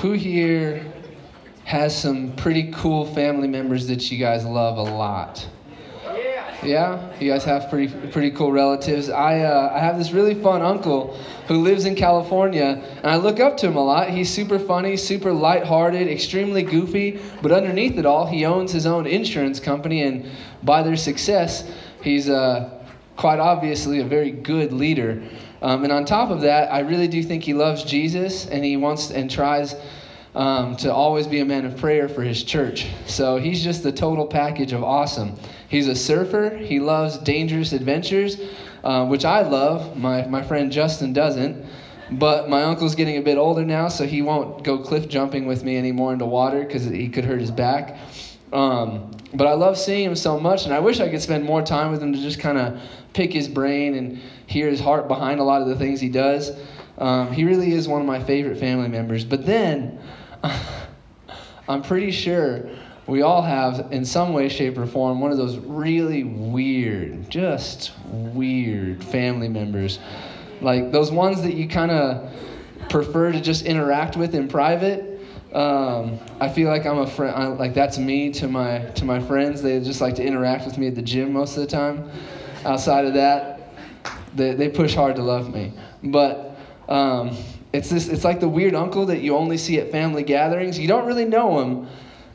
who here has some pretty cool family members that you guys love a lot? Yeah, you guys have pretty pretty cool relatives. I uh, I have this really fun uncle who lives in California, and I look up to him a lot. He's super funny, super lighthearted, extremely goofy, but underneath it all, he owns his own insurance company, and by their success, he's uh, quite obviously a very good leader. Um, and on top of that, I really do think he loves Jesus, and he wants and tries um, to always be a man of prayer for his church. So he's just the total package of awesome. He's a surfer. He loves dangerous adventures, uh, which I love. My, my friend Justin doesn't. But my uncle's getting a bit older now, so he won't go cliff jumping with me anymore into water because he could hurt his back. Um, but I love seeing him so much, and I wish I could spend more time with him to just kind of pick his brain and hear his heart behind a lot of the things he does. Um, he really is one of my favorite family members. But then, I'm pretty sure we all have, in some way, shape, or form, one of those really weird, just weird family members. Like those ones that you kind of prefer to just interact with in private. Um, I feel like I'm a friend. Like that's me to my to my friends. They just like to interact with me at the gym most of the time. Outside of that, they they push hard to love me. But um, it's this. It's like the weird uncle that you only see at family gatherings. You don't really know him,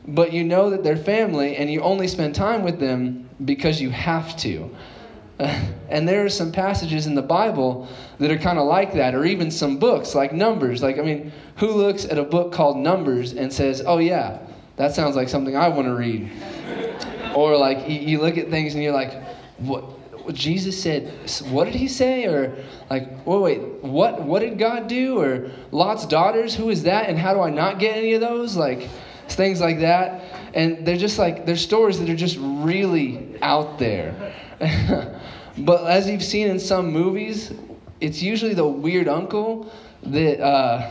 but you know that they're family, and you only spend time with them because you have to. and there are some passages in the Bible that are kind of like that, or even some books like Numbers. Like, I mean, who looks at a book called Numbers and says, "Oh yeah, that sounds like something I want to read"? or like you look at things and you're like, "What? Jesus said, what did he say? Or like, wait, wait, what what did God do? Or Lot's daughters, who is that? And how do I not get any of those? Like things like that. And they're just like they're stories that are just really out there. but as you've seen in some movies, it's usually the weird uncle that uh,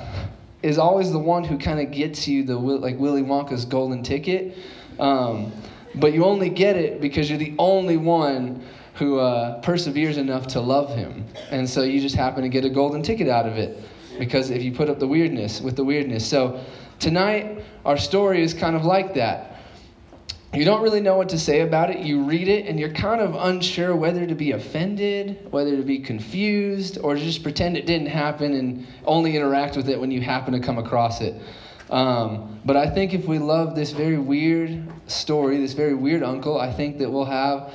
is always the one who kind of gets you the like Willy Wonka's golden ticket. Um, but you only get it because you're the only one who uh, perseveres enough to love him. And so you just happen to get a golden ticket out of it because if you put up the weirdness with the weirdness. So tonight, our story is kind of like that. You don't really know what to say about it. You read it and you're kind of unsure whether to be offended, whether to be confused, or just pretend it didn't happen and only interact with it when you happen to come across it. Um, but I think if we love this very weird story, this very weird uncle, I think that we'll have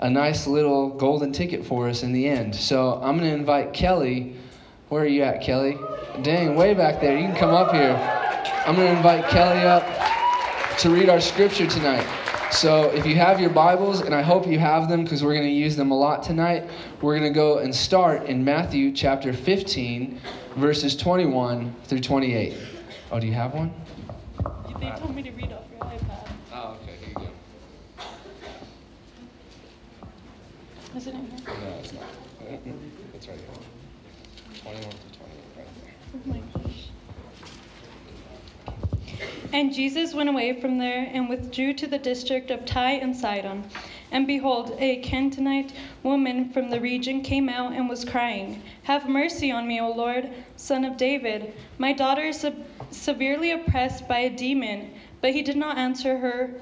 a nice little golden ticket for us in the end. So I'm going to invite Kelly. Where are you at, Kelly? Dang, way back there. You can come up here. I'm going to invite Kelly up to read our scripture tonight. So if you have your Bibles, and I hope you have them because we're going to use them a lot tonight, we're going to go and start in Matthew chapter 15, verses 21 through 28. Oh, do you have one? They told me to read off your iPad. Oh, okay. Here you go. Is it in here? No, it's not. It's right here. 21 to 28, right there. Oh my gosh. And Jesus went away from there and withdrew to the district of Tyre and Sidon. And behold, a Canaanite woman from the region came out and was crying, Have mercy on me, O Lord, son of David. My daughter is se- severely oppressed by a demon. But he did not answer her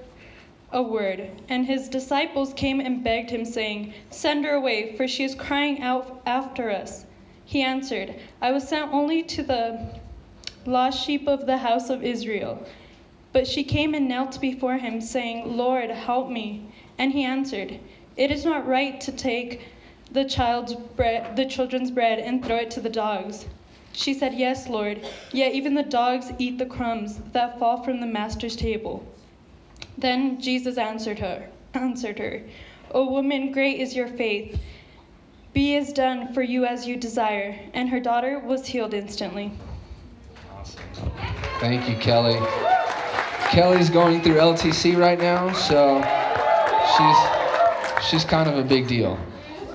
a word. And his disciples came and begged him, saying, Send her away, for she is crying out after us. He answered, I was sent only to the lost sheep of the house of Israel. But she came and knelt before him, saying, Lord, help me. And he answered, It is not right to take the child's bread, the children's bread, and throw it to the dogs. She said, Yes, Lord. Yet even the dogs eat the crumbs that fall from the master's table. Then Jesus answered her, answered her, O woman, great is your faith. Be as done for you as you desire. And her daughter was healed instantly. Awesome. Thank you, Kelly. Kelly's going through LTC right now, so she's she's kind of a big deal.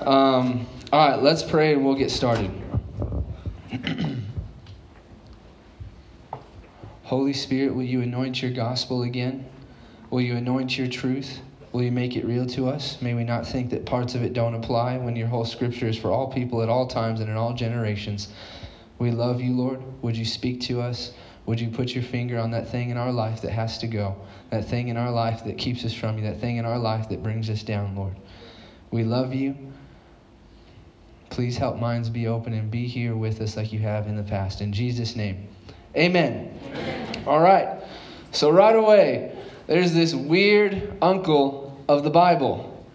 Um, all right, let's pray and we'll get started. Holy Spirit, will you anoint your gospel again? Will you anoint your truth? Will you make it real to us? May we not think that parts of it don't apply when your whole scripture is for all people at all times and in all generations. We love you, Lord. Would you speak to us? Would you put your finger on that thing in our life that has to go? That thing in our life that keeps us from you? That thing in our life that brings us down, Lord? We love you. Please help minds be open and be here with us like you have in the past. In Jesus' name, amen. amen. All right. So, right away, there's this weird uncle of the Bible.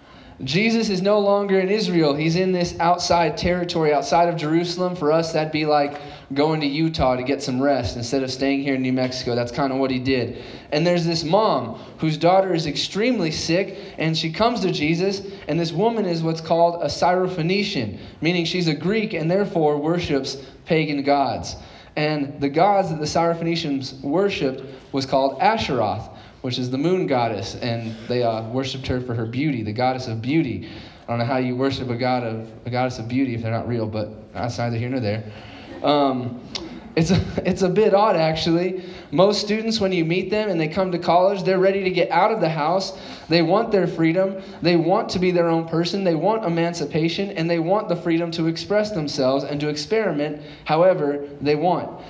Jesus is no longer in Israel. He's in this outside territory, outside of Jerusalem. For us, that'd be like going to Utah to get some rest instead of staying here in New Mexico. That's kind of what he did. And there's this mom whose daughter is extremely sick, and she comes to Jesus, and this woman is what's called a Syrophoenician, meaning she's a Greek and therefore worships pagan gods. And the gods that the Syrophoenicians worshipped was called Asheroth which is the moon goddess, and they uh, worshipped her for her beauty, the goddess of beauty. I don't know how you worship a god of a goddess of beauty if they're not real, but that's neither here nor there. Um, it's a, it's a bit odd, actually. Most students, when you meet them and they come to college, they're ready to get out of the house. They want their freedom. They want to be their own person. They want emancipation, and they want the freedom to express themselves and to experiment however they want.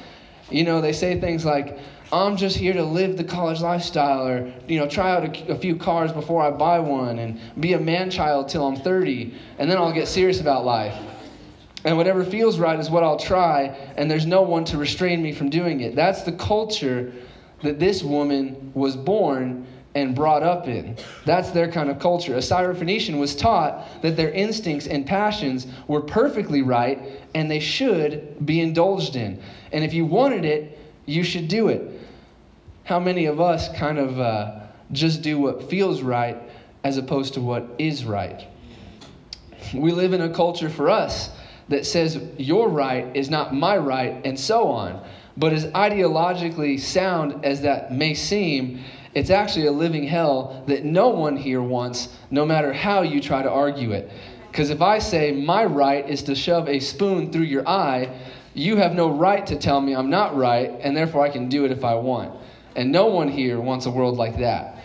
You know, they say things like, I'm just here to live the college lifestyle or, you know, try out a, a, few cars before I buy one and be a man child till I'm 30, and then I'll get serious about life. And whatever feels right is what I'll try, and there's no one to restrain me from doing it. That's the culture that this woman was born and brought up in. That's their kind of culture. A Syrophoenician was taught that their instincts and passions were perfectly right and they should be indulged in. And if you wanted it, you should do it how many of us kind of uh, just do what feels right as opposed to what is right? We live in a culture for us that says your right is not my right, and so on. But as ideologically sound as that may seem, it's actually a living hell that no one here wants, no matter how you try to argue it. Because if I say my right is to shove a spoon through your eye, you have no right to tell me I'm not right, and therefore I can do it if I want. And no one here wants a world like that.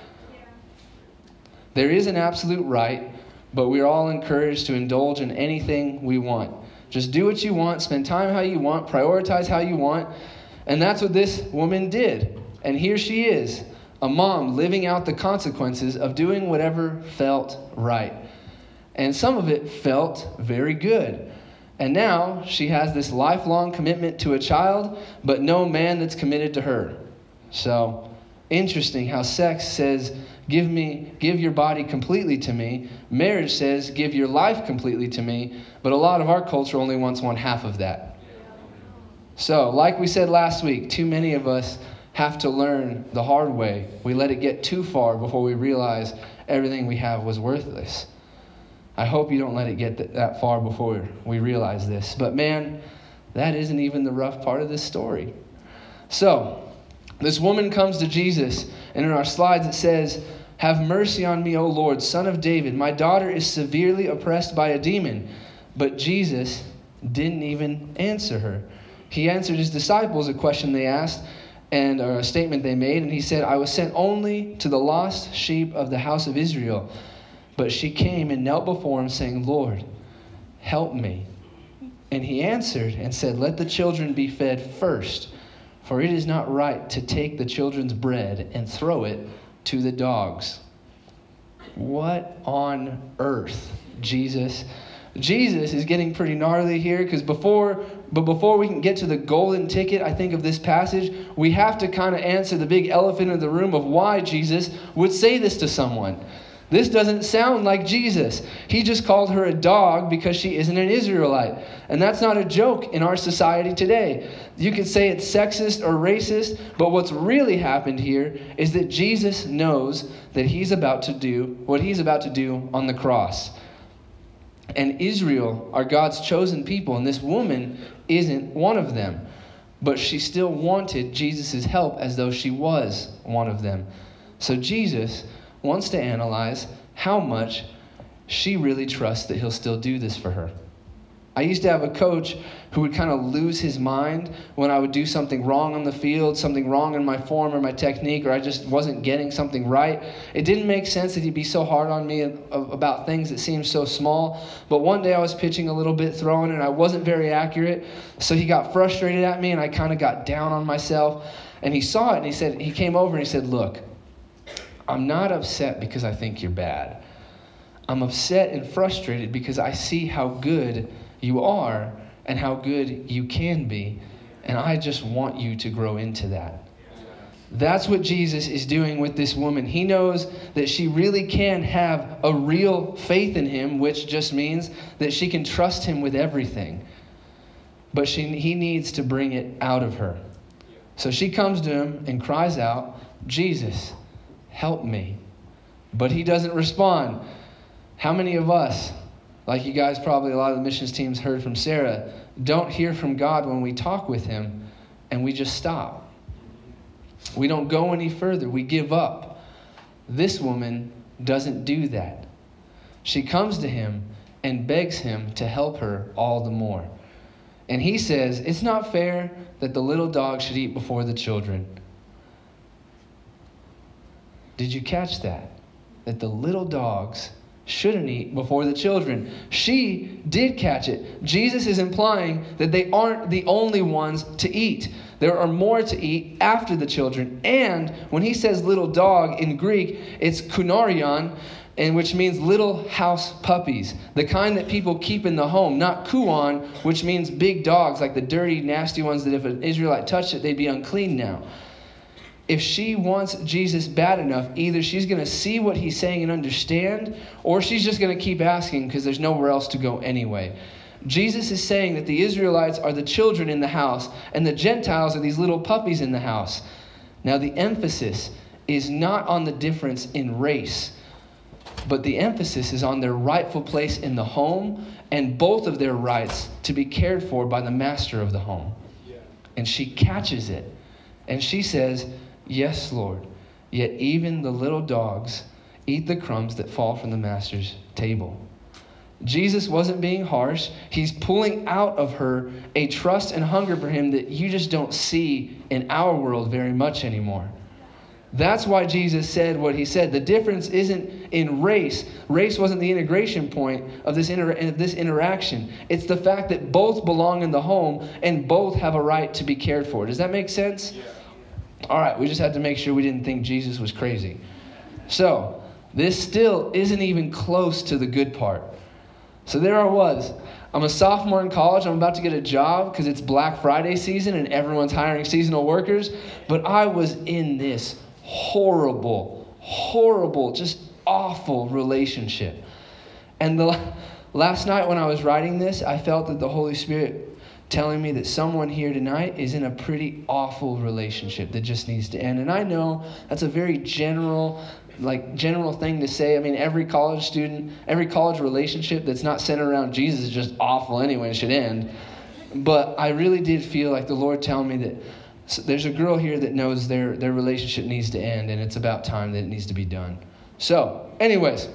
There is an absolute right, but we're all encouraged to indulge in anything we want. Just do what you want, spend time how you want, prioritize how you want. And that's what this woman did. And here she is, a mom living out the consequences of doing whatever felt right. And some of it felt very good. And now she has this lifelong commitment to a child, but no man that's committed to her. So, interesting how sex says, give me give your body completely to me. Marriage says, give your life completely to me, but a lot of our culture only wants one half of that. So, like we said last week, too many of us have to learn the hard way. We let it get too far before we realize everything we have was worthless. I hope you don't let it get that far before we realize this. But man, that isn't even the rough part of this story. So, this woman comes to Jesus, and in our slides it says, Have mercy on me, O Lord, son of David. My daughter is severely oppressed by a demon. But Jesus didn't even answer her. He answered his disciples a question they asked and a statement they made, and he said, I was sent only to the lost sheep of the house of Israel. But she came and knelt before him, saying, Lord, help me. And he answered and said, Let the children be fed first for it is not right to take the children's bread and throw it to the dogs. What on earth, Jesus? Jesus is getting pretty gnarly here because before but before we can get to the golden ticket, I think of this passage, we have to kind of answer the big elephant in the room of why Jesus would say this to someone. This doesn't sound like Jesus. He just called her a dog because she isn't an Israelite. And that's not a joke in our society today. You could say it's sexist or racist, but what's really happened here is that Jesus knows that he's about to do what he's about to do on the cross. And Israel are God's chosen people, and this woman isn't one of them. But she still wanted Jesus' help as though she was one of them. So Jesus wants to analyze how much she really trusts that he'll still do this for her. I used to have a coach who would kind of lose his mind when I would do something wrong on the field, something wrong in my form or my technique, or I just wasn't getting something right. It didn't make sense that he'd be so hard on me about things that seemed so small. But one day I was pitching a little bit, throwing, and I wasn't very accurate. So he got frustrated at me, and I kind of got down on myself. And he saw it, and he said, he came over and he said, Look, I'm not upset because I think you're bad. I'm upset and frustrated because I see how good you are and how good you can be. And I just want you to grow into that. That's what Jesus is doing with this woman. He knows that she really can have a real faith in him, which just means that she can trust him with everything. But she, he needs to bring it out of her. So she comes to him and cries out, Jesus, help me. But he doesn't respond. How many of us like you guys probably, a lot of the missions teams heard from Sarah, don't hear from God when we talk with Him and we just stop. We don't go any further, we give up. This woman doesn't do that. She comes to Him and begs Him to help her all the more. And He says, It's not fair that the little dog should eat before the children. Did you catch that? That the little dogs shouldn't eat before the children. She did catch it. Jesus is implying that they aren't the only ones to eat. There are more to eat after the children. And when he says little dog in Greek, it's kunarion, and which means little house puppies, the kind that people keep in the home, not kuon, which means big dogs, like the dirty, nasty ones that if an Israelite touched it, they'd be unclean now if she wants Jesus bad enough, either she's going to see what he's saying and understand, or she's just going to keep asking because there's nowhere else to go anyway. Jesus is saying that the Israelites are the children in the house, and the Gentiles are these little puppies in the house. Now, the emphasis is not on the difference in race, but the emphasis is on their rightful place in the home and both of their rights to be cared for by the master of the home. And she catches it. And she says, Yes, Lord. Yet even the little dogs eat the crumbs that fall from the master's table. Jesus wasn't being harsh. He's pulling out of her a trust and hunger for him that you just don't see in our world very much anymore. That's why Jesus said what he said. The difference isn't in race. Race wasn't the integration point of this, inter- of this interaction. It's the fact that both belong in the home and both have a right to be cared for. Does that make sense? Yeah. All right, we just had to make sure we didn't think Jesus was crazy. So, this still isn't even close to the good part. So, there I was. I'm a sophomore in college. I'm about to get a job because it's Black Friday season and everyone's hiring seasonal workers. But I was in this horrible, horrible, just awful relationship. And the last night when I was writing this, I felt that the Holy Spirit telling me that someone here tonight is in a pretty awful relationship that just needs to end. And I know that's a very general like general thing to say. I mean, every college student, every college relationship that's not centered around Jesus is just awful anyway and should end. But I really did feel like the Lord telling me that so there's a girl here that knows their their relationship needs to end and it's about time that it needs to be done. So, anyways,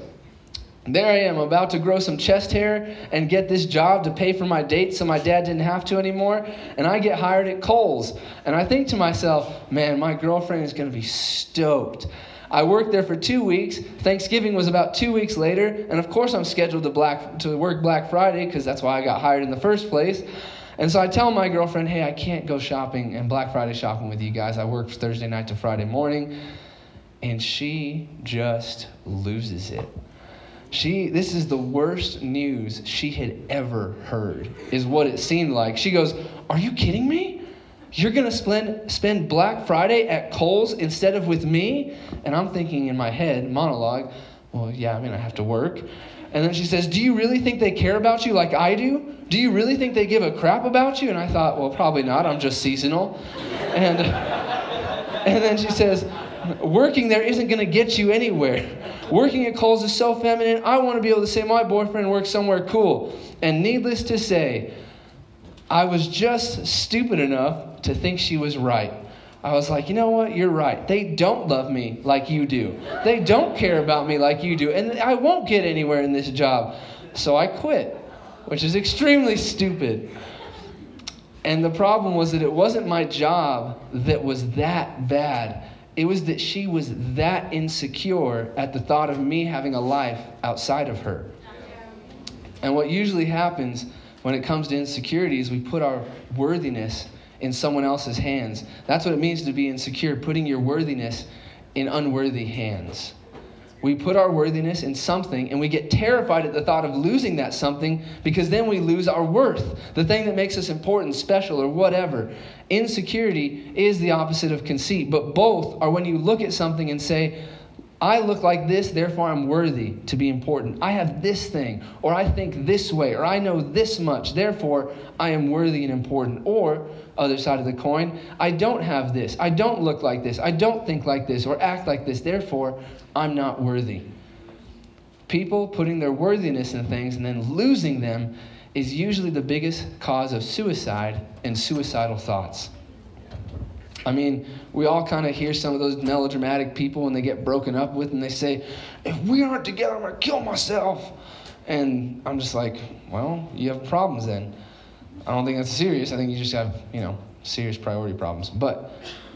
there I am, about to grow some chest hair and get this job to pay for my date so my dad didn't have to anymore. And I get hired at Kohl's. And I think to myself, man, my girlfriend is going to be stoked. I worked there for two weeks. Thanksgiving was about two weeks later. And of course, I'm scheduled to, black, to work Black Friday because that's why I got hired in the first place. And so I tell my girlfriend, hey, I can't go shopping and Black Friday shopping with you guys. I work Thursday night to Friday morning. And she just loses it. She, this is the worst news she had ever heard, is what it seemed like. She goes, Are you kidding me? You're going to spend, spend Black Friday at Kohl's instead of with me? And I'm thinking in my head, monologue, Well, yeah, I mean, I have to work. And then she says, Do you really think they care about you like I do? Do you really think they give a crap about you? And I thought, Well, probably not. I'm just seasonal. And, and then she says, Working there isn't going to get you anywhere. Working at Kohl's is so feminine. I want to be able to say my boyfriend works somewhere cool. And needless to say, I was just stupid enough to think she was right. I was like, you know what? You're right. They don't love me like you do. They don't care about me like you do. And I won't get anywhere in this job. So I quit. which is extremely stupid. And the problem was that it wasn't my job that was that bad. It was that she was that insecure at the thought of me having a life outside of her. And what usually happens when it comes to insecurities, we put our worthiness in someone else's hands. That's what it means to be insecure, putting your worthiness in unworthy hands. We put our worthiness in something and we get terrified at the thought of losing that something because then we lose our worth, the thing that makes us important, special, or whatever. Insecurity is the opposite of conceit, but both are when you look at something and say, I look like this, therefore I'm worthy to be important. I have this thing, or I think this way, or I know this much, therefore I am worthy and important. Or, other side of the coin, I don't have this, I don't look like this, I don't think like this, or act like this, therefore I'm not worthy. People putting their worthiness in things and then losing them is usually the biggest cause of suicide and suicidal thoughts. I mean, we all kind of hear some of those melodramatic people when they get broken up with and they say, if we aren't together, I'm going to kill myself. And I'm just like, well, you have problems then. I don't think that's serious. I think you just have, you know, serious priority problems. But,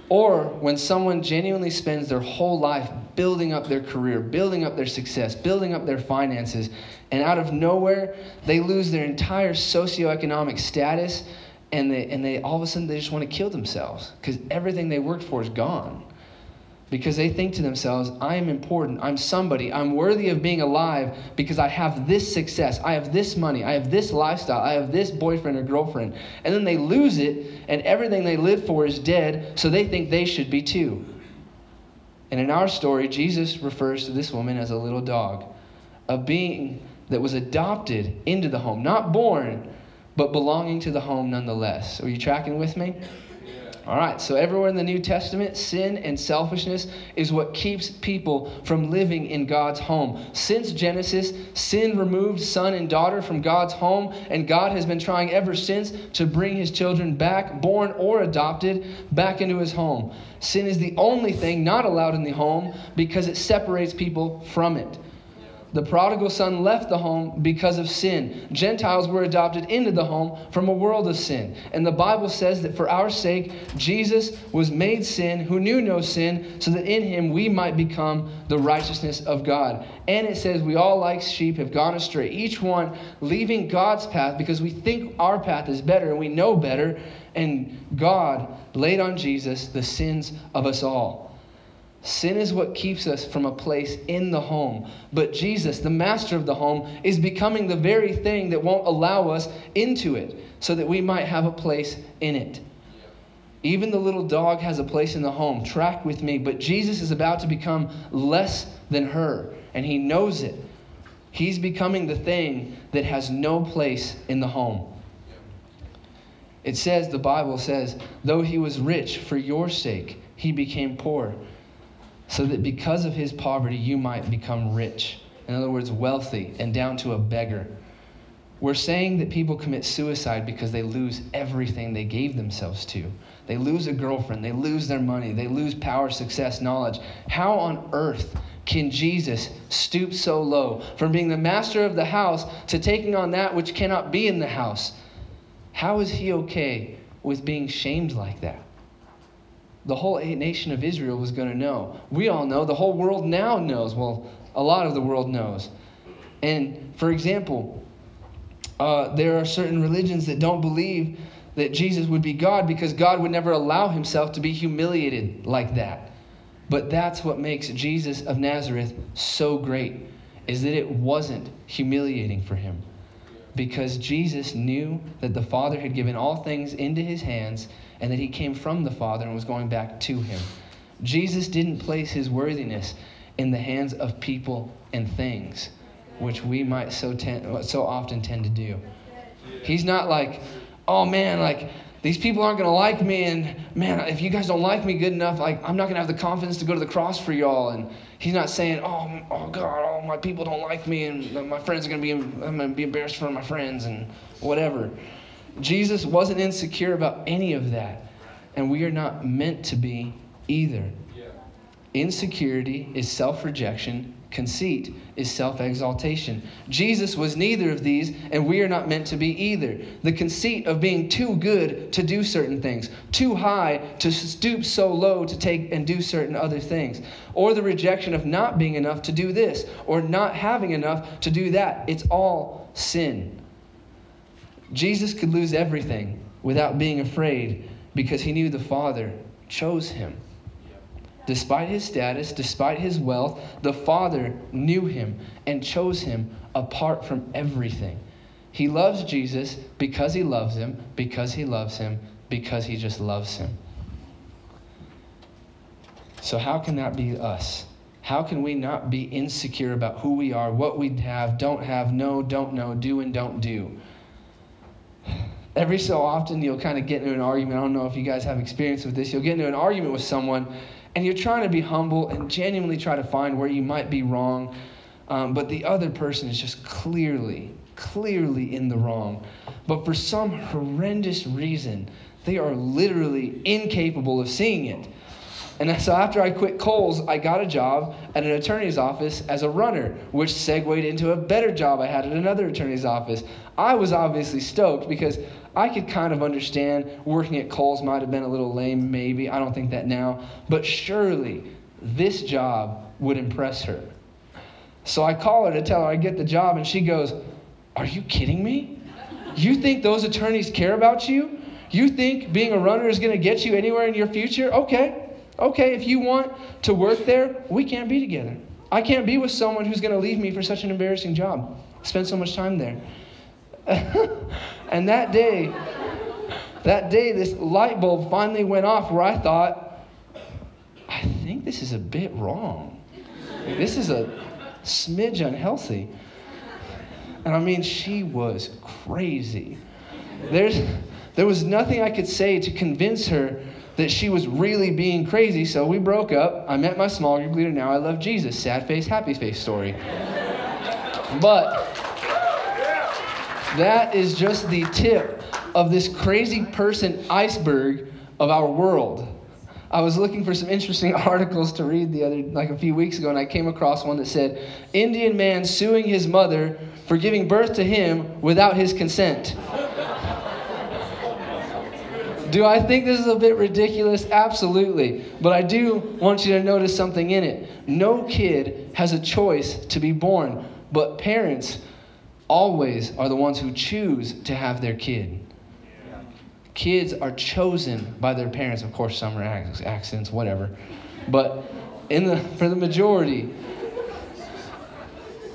or when someone genuinely spends their whole life building up their career, building up their success, building up their finances, and out of nowhere, they lose their entire socioeconomic status and they and they all of a sudden they just want to kill themselves because everything they worked for is gone. Because they think to themselves i am important i'm somebody i'm worthy of being alive because i have this success i have this money i have this lifestyle i have this boyfriend or girlfriend. And then they lose it and everything they lived for is dead so they think they should be too. And in our story jesus refers to this woman as a little dog a being that was adopted into the home not born but belonging to the home nonetheless. Are you tracking with me? All right, so everywhere in the New Testament, sin and selfishness is what keeps people from living in God's home. Since Genesis, sin removed son and daughter from God's home, and God has been trying ever since to bring his children back, born or adopted, back into his home. Sin is the only thing not allowed in the home because it separates people from it. The prodigal son left the home because of sin. Gentiles were adopted into the home from a world of sin. And the Bible says that for our sake, Jesus was made sin who knew no sin, so that in him we might become the righteousness of God. And it says we all, like sheep, have gone astray, each one leaving God's path because we think our path is better and we know better. And God laid on Jesus the sins of us all. Sin is what keeps us from a place in the home. But Jesus, the master of the home, is becoming the very thing that won't allow us into it so that we might have a place in it. Even the little dog has a place in the home. Track with me. But Jesus is about to become less than her, and he knows it. He's becoming the thing that has no place in the home. It says, the Bible says, though he was rich for your sake, he became poor so that because of his poverty you might become rich. In other words, wealthy and down to a beggar. We're saying that people commit suicide because they lose everything they gave themselves to. They lose a girlfriend, they lose their money, they lose power, success, knowledge. How on earth can Jesus stoop so low from being the master of the house to taking on that which cannot be in the house? How is he okay with being shamed like that? The whole nation of Israel was going to know. We all know. The whole world now knows. Well, a lot of the world knows. And for example, uh, there are certain religions that don't believe that Jesus would be God because God would never allow himself to be humiliated like that. But that's what makes Jesus of Nazareth so great, is that it wasn't humiliating for him. Because Jesus knew that the Father had given all things into his hands and that he came from the Father and was going back to him. Jesus didn't place his worthiness in the hands of people and things, which we might so, ten, so often tend to do. He's not like, oh man, like these people aren't going to like me, and man, if you guys don't like me good enough, like I'm not going to have the confidence to go to the cross for y'all. And he's not saying, oh, oh God, all my people don't like me, and uh, my friends are going to be, I'm going to be embarrassed for my friends and whatever. Jesus wasn't insecure about any of that. And we are not meant to be either. Insecurity is self rejection. Conceit is self exaltation. Jesus was neither of these, and we are not meant to be either. The conceit of being too good to do certain things, too high to stoop so low to take and do certain other things, or the rejection of not being enough to do this, or not having enough to do that. It's all sin. Jesus could lose everything without being afraid because he knew the Father chose him. Despite his status, despite his wealth, the Father knew him and chose him apart from everything. He loves Jesus because he loves him, because he loves him, because he just loves him. So, how can that be us? How can we not be insecure about who we are, what we have, don't have, know, don't know, do, and don't do? Every so often, you'll kind of get into an argument. I don't know if you guys have experience with this. You'll get into an argument with someone, and you're trying to be humble and genuinely try to find where you might be wrong, um, but the other person is just clearly, clearly in the wrong. But for some horrendous reason, they are literally incapable of seeing it. And so after I quit Kohl's, I got a job at an attorney's office as a runner, which segued into a better job I had at another attorney's office. I was obviously stoked because I could kind of understand working at Kohl's might have been a little lame, maybe. I don't think that now. But surely this job would impress her. So I call her to tell her I get the job, and she goes, Are you kidding me? You think those attorneys care about you? You think being a runner is going to get you anywhere in your future? Okay. Okay, if you want to work there, we can't be together. I can't be with someone who's going to leave me for such an embarrassing job. Spend so much time there. and that day, that day, this light bulb finally went off where I thought, I think this is a bit wrong. This is a smidge unhealthy. And I mean, she was crazy. There's, there was nothing I could say to convince her that she was really being crazy, so we broke up. I met my small group leader. Now I love Jesus. Sad face, happy face story. But that is just the tip of this crazy person iceberg of our world. I was looking for some interesting articles to read the other like a few weeks ago and I came across one that said Indian man suing his mother for giving birth to him without his consent. do I think this is a bit ridiculous? Absolutely. But I do want you to notice something in it. No kid has a choice to be born, but parents always are the ones who choose to have their kid. Kids are chosen by their parents. Of course, some are accidents, whatever. But in the, for the majority,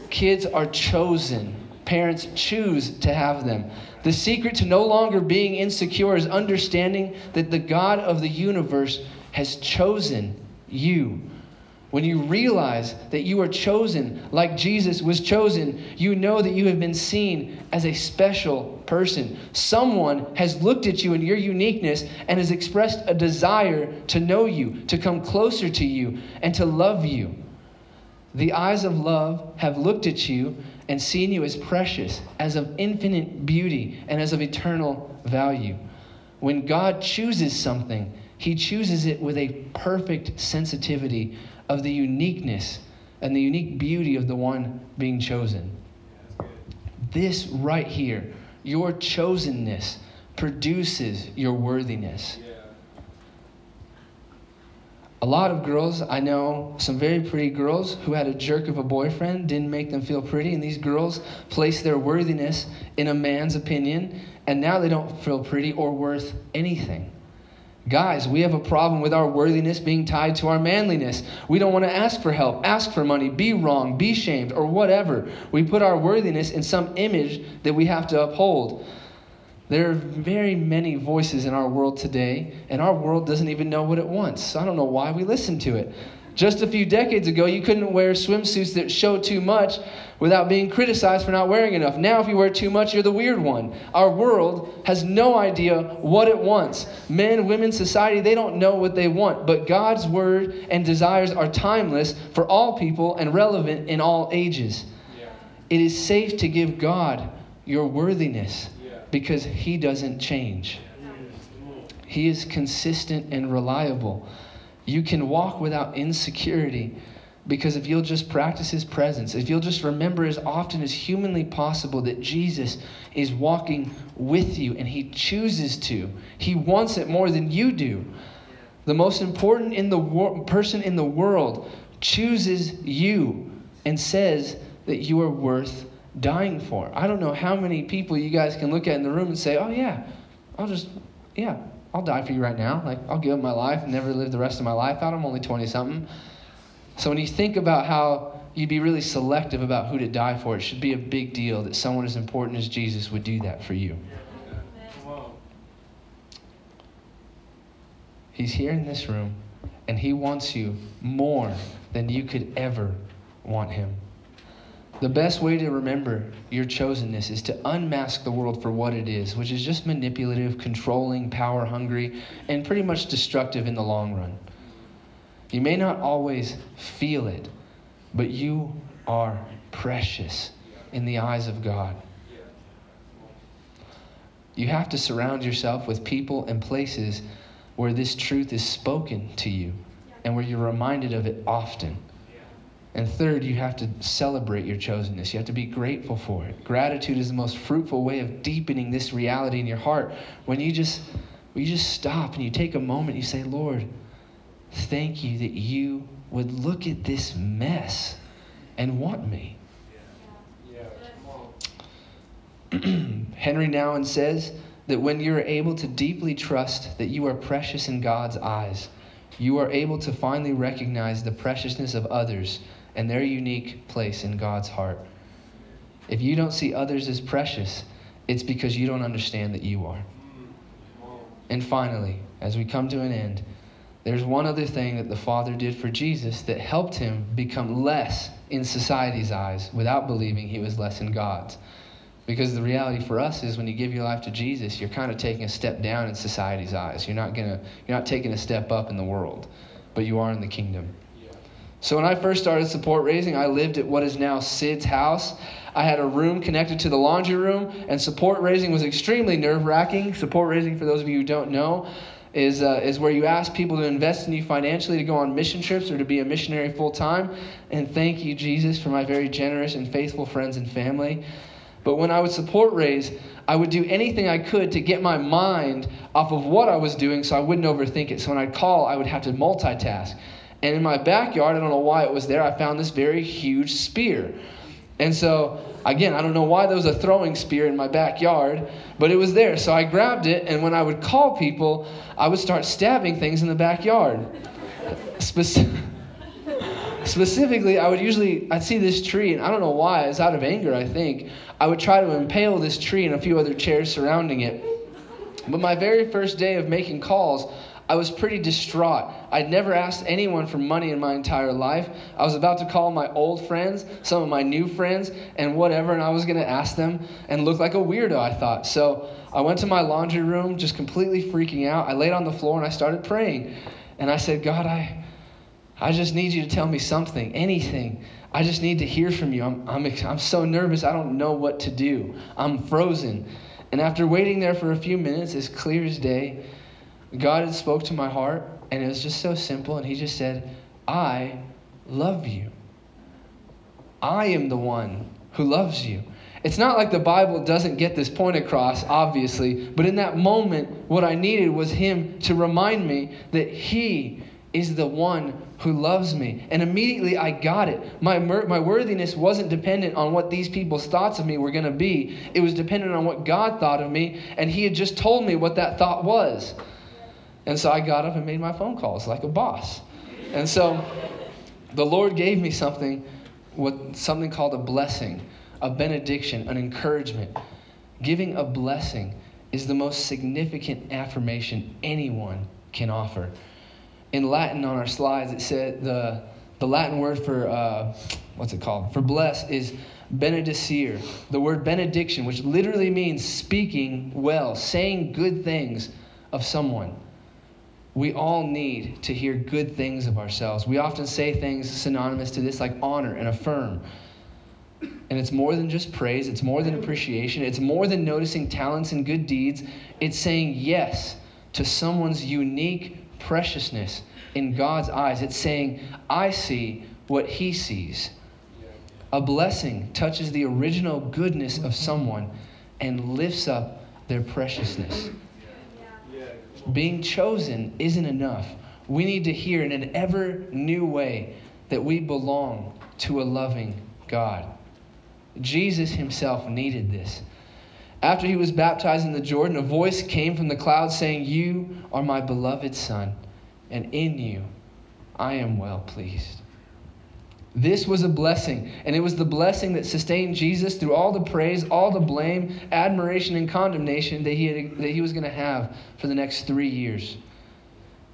kids are chosen. Parents choose to have them. The secret to no longer being insecure is understanding that the God of the universe has chosen you when you realize that you are chosen like Jesus was chosen, you know that you have been seen as a special person. Someone has looked at you in your uniqueness and has expressed a desire to know you, to come closer to you, and to love you. The eyes of love have looked at you and seen you as precious, as of infinite beauty, and as of eternal value. When God chooses something, he chooses it with a perfect sensitivity of the uniqueness and the unique beauty of the one being chosen. This right here, your chosenness, produces your worthiness. A lot of girls, I know some very pretty girls who had a jerk of a boyfriend, didn't make them feel pretty, and these girls place their worthiness in a man's opinion, and now they don't feel pretty or worth anything. Guys, we have a problem with our worthiness being tied to our manliness. We don't want to ask for help, ask for money, be wrong, be shamed, or whatever. We put our worthiness in some image that we have to uphold. There are very many voices in our world today, and our world doesn't even know what it wants. So I don't know why we listen to it. Just a few decades ago, you couldn't wear swimsuits that show too much without being criticized for not wearing enough. Now, if you wear too much, you're the weird one. Our world has no idea what it wants. Men, women, society, they don't know what they want. But God's word and desires are timeless for all people and relevant in all ages. Yeah. It is safe to give God your worthiness yeah. because He doesn't change. He is consistent and reliable. You can walk without insecurity because if you'll just practice his presence, if you'll just remember as often as humanly possible that Jesus is walking with you and he chooses to, he wants it more than you do. The most important in the wor- person in the world chooses you and says that you are worth dying for. I don't know how many people you guys can look at in the room and say, "Oh yeah, I'll just yeah, I'll die for you right now. Like I'll give up my life and never live the rest of my life out. I'm only 20 something." So when you think about how you'd be really selective about who to die for, it should be a big deal that someone as important as Jesus would do that for you. He's here in this room, and He wants you more than you could ever want Him. The best way to remember your chosenness is to unmask the world for what it is, which is just manipulative, controlling, power hungry, and pretty much destructive in the long run. You may not always feel it, but you are precious in the eyes of God. You have to surround yourself with people and places where this truth is spoken to you and where you're reminded of it often. And third, you have to celebrate your chosenness. You have to be grateful for it. Gratitude is the most fruitful way of deepening this reality in your heart. When you just when you just stop and you take a moment, you say, Lord, thank you that you would look at this mess and want me. Henri Nouwen says that when you are able to deeply trust that you are precious in God's eyes, you are able to finally recognize the preciousness of others and their unique place in God's heart. If you don't see others as precious, it's because you don't understand that you are. And finally, as we come to an end, there's one other thing that the Father did for Jesus that helped him become less in society's eyes without believing he was less in God's. Because the reality for us is when you give your life to Jesus, you're kind of taking a step down in society's eyes. You're not gonna you're not taking a step up in the world, but you are in the kingdom. So when I first started support raising, I lived at what is now Sid's house. I had a room connected to the laundry room, and support raising was extremely nerve wracking. Support raising, for those of you who don't know, is, uh, is where you ask people to invest in you financially to go on mission trips or to be a missionary full time. And thank you, Jesus, for my very generous and faithful friends and family. But when I would support raise, I would do anything I could to get my mind off of what I was doing so I wouldn't overthink it. So when I'd call, I would have to multitask. And in my backyard, I don't know why it was there, I found this very huge spear. And so, again, I don't know why there was a throwing spear in my backyard, but it was there. So I grabbed it, and when I would call people, I would start stabbing things in the backyard. Spec- Specifically, I would usually I'd see this tree, and I don't know why. It's out of anger, I think. I would try to impale this tree and a few other chairs surrounding it. But my very first day of making calls, I was pretty distraught. I'd never asked anyone for money in my entire life. I was about to call my old friends, some of my new friends, and whatever, and I was going to ask them and look like a weirdo, I thought. So I went to my laundry room, just completely freaking out. I laid on the floor and I started praying. And I said, God, I, I just need you to tell me something, anything. I just need to hear from you. I'm, I'm, I'm so nervous, I don't know what to do. I'm frozen. And after waiting there for a few minutes, as clear as day, God had spoke to my heart, and it was just so simple. And He just said, I love you. I am the one who loves you. It's not like the Bible doesn't get this point across, obviously, but in that moment, what I needed was Him to remind me that He is the one who loves me. And immediately I got it. My, my worthiness wasn't dependent on what these people's thoughts of me were going to be, it was dependent on what God thought of me, and He had just told me what that thought was. And so I got up and made my phone calls like a boss. And so the Lord gave me something, what, something called a blessing, a benediction, an encouragement. Giving a blessing is the most significant affirmation anyone can offer. In Latin on our slides, it said the, the Latin word for, uh, what's it called? For bless is benedicere. The word benediction, which literally means speaking well, saying good things of someone we all need to hear good things of ourselves. We often say things synonymous to this, like honor and affirm. And it's more than just praise, it's more than appreciation, it's more than noticing talents and good deeds. It's saying yes to someone's unique preciousness in God's eyes. It's saying, I see what he sees. A blessing touches the original goodness of someone and lifts up their preciousness. Being chosen isn't enough. We need to hear in an ever new way that we belong to a loving God. Jesus himself needed this. After he was baptized in the Jordan, a voice came from the cloud saying, You are my beloved Son, and in you I am well pleased. This was a blessing, and it was the blessing that sustained Jesus through all the praise, all the blame, admiration, and condemnation that he, had, that he was going to have for the next three years.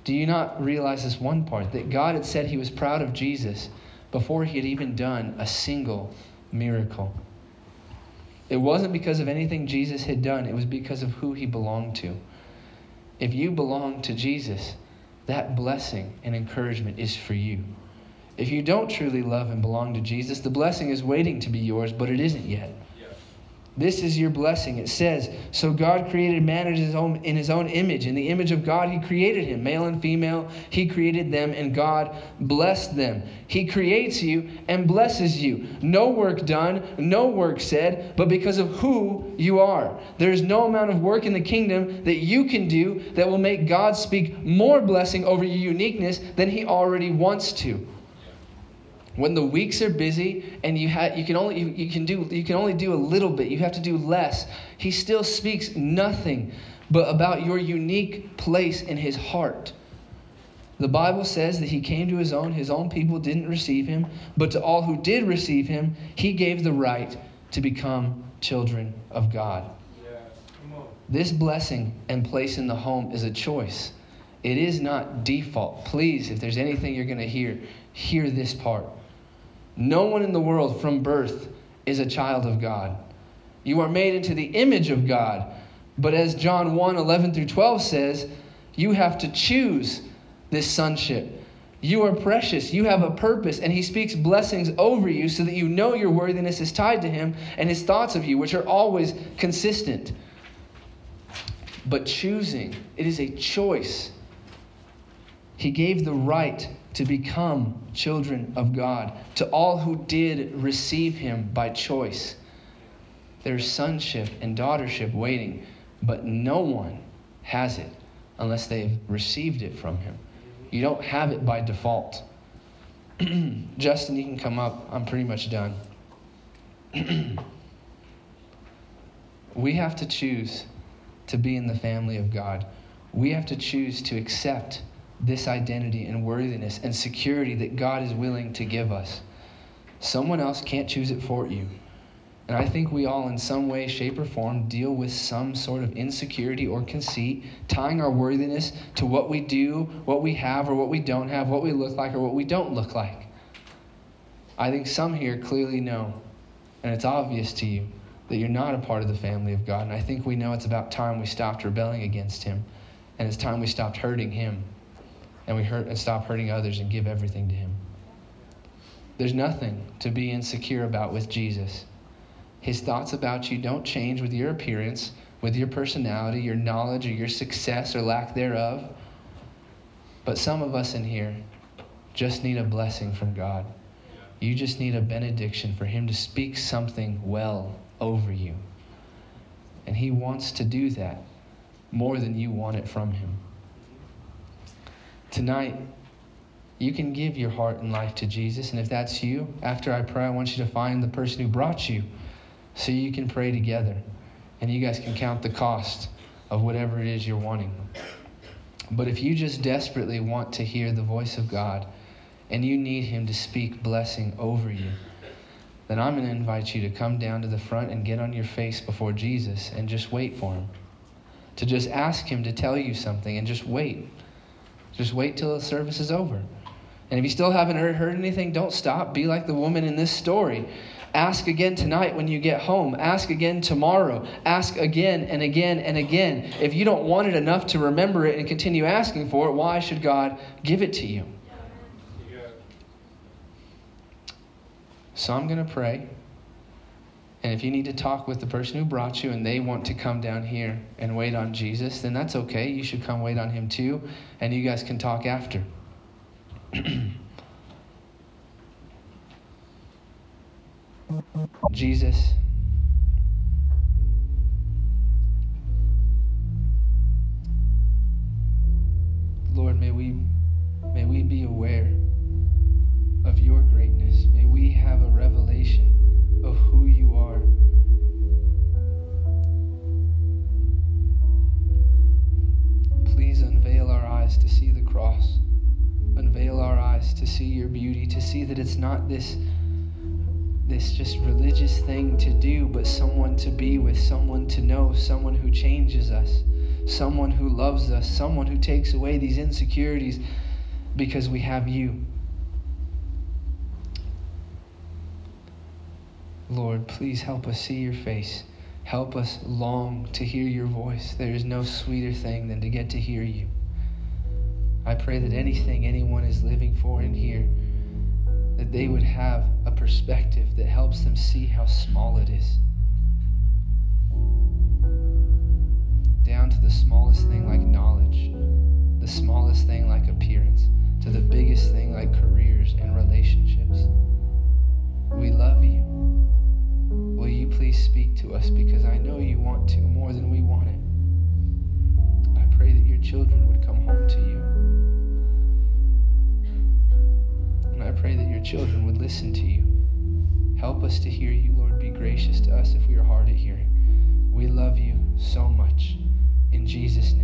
Do you not realize this one part? That God had said he was proud of Jesus before he had even done a single miracle. It wasn't because of anything Jesus had done, it was because of who he belonged to. If you belong to Jesus, that blessing and encouragement is for you. If you don't truly love and belong to Jesus, the blessing is waiting to be yours, but it isn't yet. This is your blessing. It says, So God created man in his, own, in his own image. In the image of God, He created him. Male and female, He created them, and God blessed them. He creates you and blesses you. No work done, no work said, but because of who you are. There is no amount of work in the kingdom that you can do that will make God speak more blessing over your uniqueness than He already wants to when the weeks are busy and you, ha- you, can only, you, you, can do, you can only do a little bit, you have to do less, he still speaks nothing but about your unique place in his heart. The Bible says that he came to his own, his own people didn't receive him, but to all who did receive him, he gave the right to become children of God. Yeah. This blessing and place in the home is a choice. It is not default. Please, if there's anything you're going to hear, hear this part. No one in the world from birth is a child of God. You are made into the image of God. But as John 1 11 through 12 says, you have to choose this sonship. You are precious. You have a purpose. And he speaks blessings over you so that you know your worthiness is tied to him and his thoughts of you, which are always consistent. But choosing, it is a choice. He gave the right to become children of God, to all who did receive him by choice. There's sonship and daughtership waiting, but no one has it unless they've received it from him. You don't have it by default. Justin, you can come up. I'm pretty much done. we have to choose to be in the family of God. We have to choose to accept this identity and worthiness and security that God is willing to give us. Someone else can't choose it for you. And I think we all, in some way, shape, or form, deal with some sort of insecurity or conceit, tying our worthiness to what we do, what we have, or what we don't have, what we look like, or what we don't look like. I think some here clearly know, and it's obvious to you, that you're not a part of the family of God. And I think we know it's about time we stopped rebelling against Him, and it's time we stopped hurting Him and we hurt and stop hurting others and give everything to Him. There's nothing to be insecure about with Jesus. His thoughts about you don't change with your appearance, with your personality, your knowledge, or your success or lack thereof. But some of us in here just need a blessing from God. You just need a benediction for Him to speak something well over you. And He wants to do that more than you want it from Him. Tonight, you can give your heart and life to Jesus. And if that's you, after I pray, I want you to find the person who brought you so you can pray together. And you guys can count the cost of whatever it is you're wanting. But if you just desperately want to hear the voice of God and you need Him to speak blessing over you, then I'm going to invite you to come down to the front and get on your face before Jesus and just wait for Him. To just ask Him to tell you something and just wait. Just wait till the service is over. And if you still haven't heard anything, don't stop. Be like the woman in this story. Ask again tonight when you get home. Ask again tomorrow. Ask again and again and again. If you don't want it enough to remember it and continue asking for it, why should God give it to you? So I'm going to pray. And if you need to talk with the person who brought you and they want to come down here and wait on Jesus, then that's okay. You should come wait on him too, and you guys can talk after. Jesus. Lord, may we may we be aware of your greatness. May we have a revelation of who you are. Please unveil our eyes to see the cross. Unveil our eyes to see your beauty, to see that it's not this this just religious thing to do, but someone to be with, someone to know, someone who changes us, someone who loves us, someone who takes away these insecurities because we have you. Lord, please help us see your face. Help us long to hear your voice. There is no sweeter thing than to get to hear you. I pray that anything anyone is living for in here, that they would have a perspective that helps them see how small it is. Down to the smallest thing like knowledge, the smallest thing like appearance, to the biggest thing like careers and relationships. We love you. Will you please speak to us because I know you want to more than we want it. I pray that your children would come home to you. And I pray that your children would listen to you. Help us to hear you, Lord. Be gracious to us if we are hard of hearing. We love you so much. In Jesus' name.